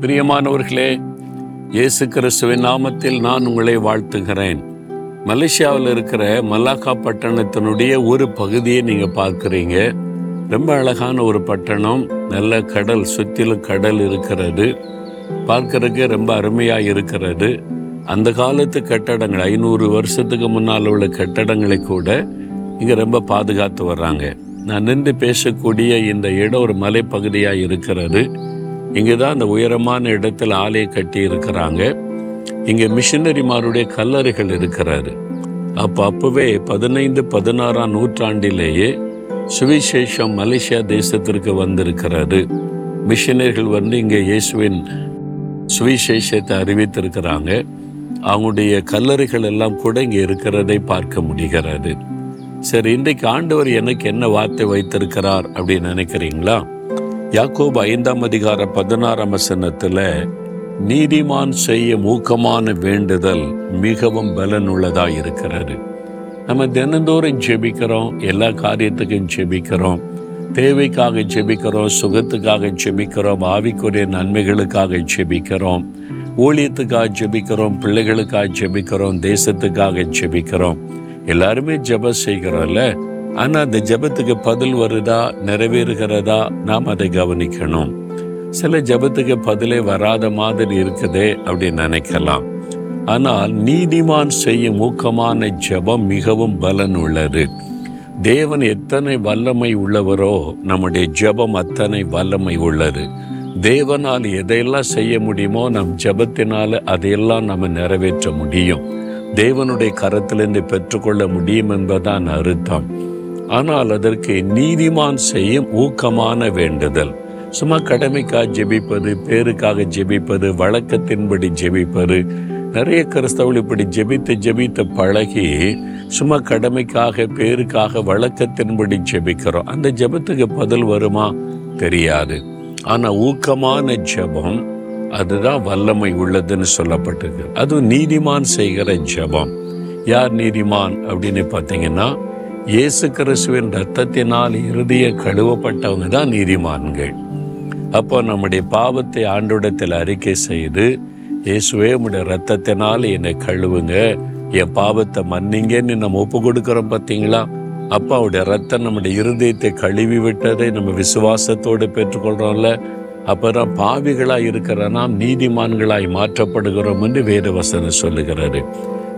பிரியமானவர்களே இயேசு கிறிஸ்துவின் நாமத்தில் நான் உங்களை வாழ்த்துகிறேன். மலேசியாவில் இருக்கிற மலாக்கா பட்டணத்தினுடைய ஒரு பகுதியை நீங்கள் பார்க்குறீங்க. ரொம்ப அழகான ஒரு பட்டணம் நல்ல கடல் சுற்றிலும் கடல் இருக்கிறது. பார்க்கறதுக்கு ரொம்ப அருமையாக இருக்கிறது. அந்த காலத்து கட்டடங்கள் ஐநூறு வருஷத்துக்கு முன்னால் உள்ள கட்டடங்களை கூட இங்கே ரொம்ப பாதுகாத்து வர்றாங்க. நான் நின்று பேசக்கூடிய இந்த இடம் ஒரு மலைப்பகுதியாக இருக்கிறது. இங்கே தான் அந்த உயரமான இடத்துல ஆலையை கட்டி இருக்கிறாங்க இங்கே மிஷினரிமாருடைய கல்லறைகள் இருக்கிறாரு. அப்போ அப்போவே பதினைந்து பதினாறாம் நூற்றாண்டிலேயே சுவிசேஷம் மலேசியா தேசத்திற்கு வந்திருக்கிறாரு. மிஷினரிகள் வந்து இங்கே இயேசுவின் சுவிசேஷத்தை அறிவித்திருக்கிறாங்க. அவங்களுடைய கல்லறைகள் எல்லாம் கூட இங்கே இருக்கிறதை பார்க்க முடிகிறது. சரி இன்றைக்கு ஆண்டவர் எனக்கு என்ன வார்த்தை வைத்திருக்கிறார் அப்படின்னு நினைக்கிறீங்களா? யாக்கோபு ஐந்தாம் அதிகார பதினாறாம் வசனத்தில் நீதிமான் செய்ய ஊக்கமான வேண்டுதல் மிகவும் பலனுள்ளதாக இருக்கிறது. நம்ம தினந்தோறும் ஜெபிக்கிறோம் எல்லா காரியத்துக்கும் ஜெபிக்கிறோம். தேவைக்காக ஜெபிக்கிறோம் சுகத்துக்காக ஜெபிக்கிறோம் ஆவிக்குரிய நன்மைகளுக்காக ஜெபிக்கிறோம். ஊழியத்துக்காக ஜெபிக்கிறோம் பிள்ளைகளுக்காக ஜெபிக்கிறோம் தேசத்துக்காக ஜெபிக்கிறோம். எல்லாருமே ஜெபம் செய்கிறோம்ல? ஆனா அந்த ஜெபத்துக்கு பதில் வருதா நிறைவேறுகிறதா நாம் அதை கவனிக்கணும். சில ஜெபத்துக்கு பதிலே வராத மாதிரி இருக்குதே அப்படின்னு நினைக்கலாம். ஆனால் நீதிமான் செய்யும் ஊக்கமான ஜெபம் மிகவும் பலன் உள்ளது தேவன் எத்தனை வல்லமை உள்ளவரோ நம்முடைய ஜெபம் அத்தனை வல்லமை உள்ளது. தேவனால் எதையெல்லாம் செய்ய முடியுமோ நம் ஜபத்தினால அதையெல்லாம் நம்ம நிறைவேற்ற முடியும். தேவனுடைய கரத்திலிருந்து பெற்றுக்கொள்ள முடியும் என்பதான் அர்த்தம். ஆனால் அதற்கு நீதிமான் செய்யும் ஊக்கமான வேண்டுதல். சும்மா கடமைக்காக ஜெபிப்பது பேருக்காக ஜெபிப்பது வழக்கத்தின்படி ஜெபிப்பது நிறைய கிறிஸ்தவர்கள் இப்படி ஜெபித்து ஜெபித்து பழகி சும்மா கடமைக்காக பேருக்காக வழக்கத்தின்படி ஜெபிக்கிறோம். அந்த ஜெபத்துக்கு பதில் வருமா? தெரியாது. ஆனா ஊக்கமான ஜெபம் அதுதான் வல்லமை உள்ளதுன்னு சொல்லப்பட்டிருக்கு. அதுவும் நீதிமான் செய்கிற ஜெபம். யார் நீதிமான் அப்படின்னு பார்த்தீங்கன்னா இயேசு கிறிஸ்துவின் ரத்தத்தினால் இறுதிய கழுவப்பட்டவங்க தான் நீதிமான்கள். அப்போ நம்முடைய பாவத்தை ஆண்டோடத்தில் அறிக்கை செய்து இயேசுவே உடைய ரத்தத்தினால் என்னை கழுவுங்க. என் பாவத்தை மன்னிங்கன்னு நம்ம ஒப்பு கொடுக்குறோம் பார்த்தீங்களா? அப்போ அவருடைய ரத்தம் நம்முடைய இருதயத்தை கழுவி விட்டதை நம்ம விசுவாசத்தோடு பெற்றுக்கொள்கிறோம்ல அப்புறம் பாவிகளாய் இருக்கிற நாம் நீதிமான்களாய் மாற்றப்படுகிறோம் என்று வேறு வசனம் சொல்லுகிறாரு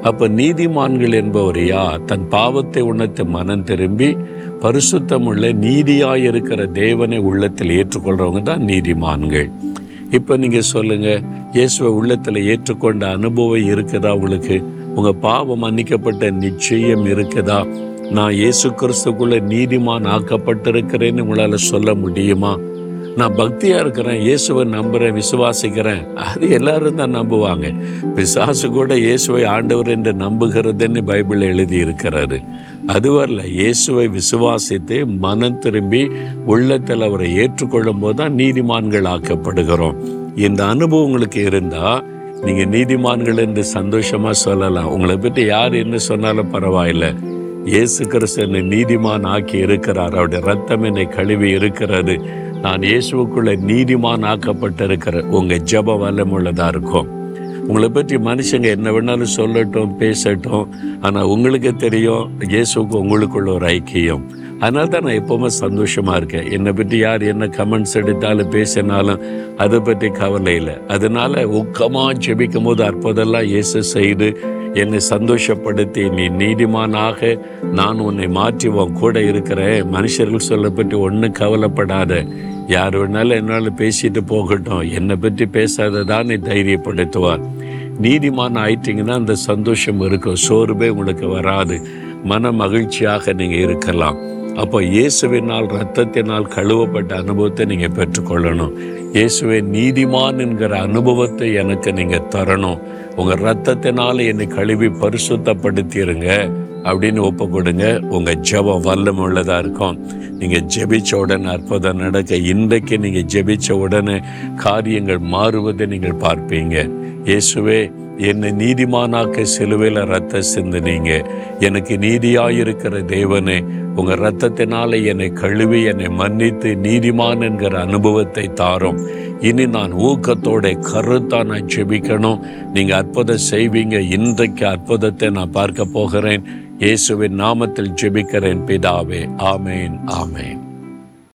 அப்ப நீதிமான்கள் என்பவர் யார்? தன் பாவத்தை உணர்த்து மனம் திரும்பி பரிசுத்தமுள்ள நீதியாய் இருக்கிற தேவனை உள்ளத்தில் ஏற்றுக்கொள்றவங்க தான் நீதிமான்கள். இப்ப நீங்க சொல்லுங்க இயேசுவை உள்ளத்துல ஏற்றுக்கொண்ட அனுபவம் இருக்குதா உங்களுக்கு? உங்க பாவம் மன்னிக்கப்பட்ட நிச்சயம் இருக்குதா? நான் இயேசு கிறிஸ்துக்குள்ள நீதிமான் ஆக்கப்பட்டிருக்கிறேன்னு உங்களால சொல்ல முடியுமா? நான் பக்தியா இருக்கிறேன் இயேசுவை நம்புறேன் விசுவாசிக்கிறேன். அது எல்லாரும் தான் நம்புவாங்க. பிசாசு கூட இயேசுவை ஆண்டவர் என்று நம்புகிறதுன்னு பைபிள் எழுதி இருக்கிறாரு. அதுவரல இயேசுவை விசுவாசித்து மனம் திரும்பி உள்ளத்தில் அவரை ஏற்றுக்கொள்ளும் போது தான் நீதிமான்கள் ஆக்கப்படுகிறோம். இந்த அனுபவம் உங்களுக்கு இருந்தா நீங்க நீதிமான்கள் என்று சந்தோஷமா சொல்லலாம். உங்களை பற்றி யார் என்ன சொன்னாலும் பரவாயில்லை. இயேசு கிறிஸ்து என்னை நீதிமான் ஆக்கி இருக்கிறார். அவருடைய ரத்தம் என்னை கழுவி இருக்கிறது. நான் இயேசுக்குள்ள நீதிமான் ஆக்கப்பட்டிருக்கிற உங்க ஜப உள்ளதாக இருக்கும். உங்களை பற்றி மனுஷங்க என்ன வேணாலும் சொல்லட்டும் பேசட்டும். ஆனா உங்களுக்கு தெரியும் இயேசுக்கு உங்களுக்குள்ள ஒரு ஐக்கியம். அதனால தான் நான் எப்பவுமே சந்தோஷமா இருக்கேன். என்னை பற்றி யார் என்ன கமெண்ட்ஸ் எடுத்தாலும் பேசினாலும் அதை பற்றி கவலை இல்லை. அதனால ஊக்கமா ஜெபிக்கும் போது அற்புதெல்லாம் இயேசு செய்து என்னை சந்தோஷப்படுத்தி நீ நீதிமானாக நான் உன்னை மாற்றி உன் கூட இருக்கிறேன். மனுஷர்கள் சொல்ல பற்றி ஒன்றும் கவலைப்படாத. யார் வேணாலும் என்னால் பேசிட்டு போகட்டும். என்னை பற்றி பேசாததானே தைரியப்படுத்துவார் நீதிமான் ஆயிட்டீங்கன்னா அந்த சந்தோஷம் இருக்கும். சோர்வே உங்களுக்கு வராது. மன மகிழ்ச்சியாக நீங்கள் இருக்கலாம். அப்போ இயேசுவினால் ரத்தத்தினால் கழுவப்பட்ட அனுபவத்தை நீங்கள் பெற்றுக்கொள்ளணும். இயேசுவை நீதிமான் என்கிற அனுபவத்தை எனக்கு நீங்கள் தரணும். உங்கள் ரத்தத்தினால் என்னை கழுவி பரிசுத்தப்படுத்திடுங்க அப்படின்னு ஒப்பு கொடுங்க உங்கள் ஜெபம் வல்லமுள்ளதாக இருக்கும். நீங்கள் ஜெபிச்ச உடனே அற்புதம் நடக்க இன்றைக்கு நீங்கள் ஜெபிச்ச உடனே காரியங்கள் மாறுவதை நீங்கள் பார்ப்பீங்க. இயேசுவே என்னை நீதிமானாக்க சிலுவையில் ரத்த சிந்தினீங்க. எனக்கு நீதியாயிருக்கிற தேவனே உங்கள் ரத்தத்தினால என்னை கழுவி என்னை மன்னித்து நீதிமான் என்கிற அனுபவத்தை தாரும். இனி நான் ஊக்கத்தோட கருத்தாக நான் ஜெபிக்கணும். நீங்கள் அற்புதம் செய்வீங்க. இன்றைக்கு அற்புதத்தை நான் பார்க்க போகிறேன். இயேசுவின் நாமத்தில் ஜெபிக்கிறேன் பிதாவே. ஆமேன் ஆமேன்.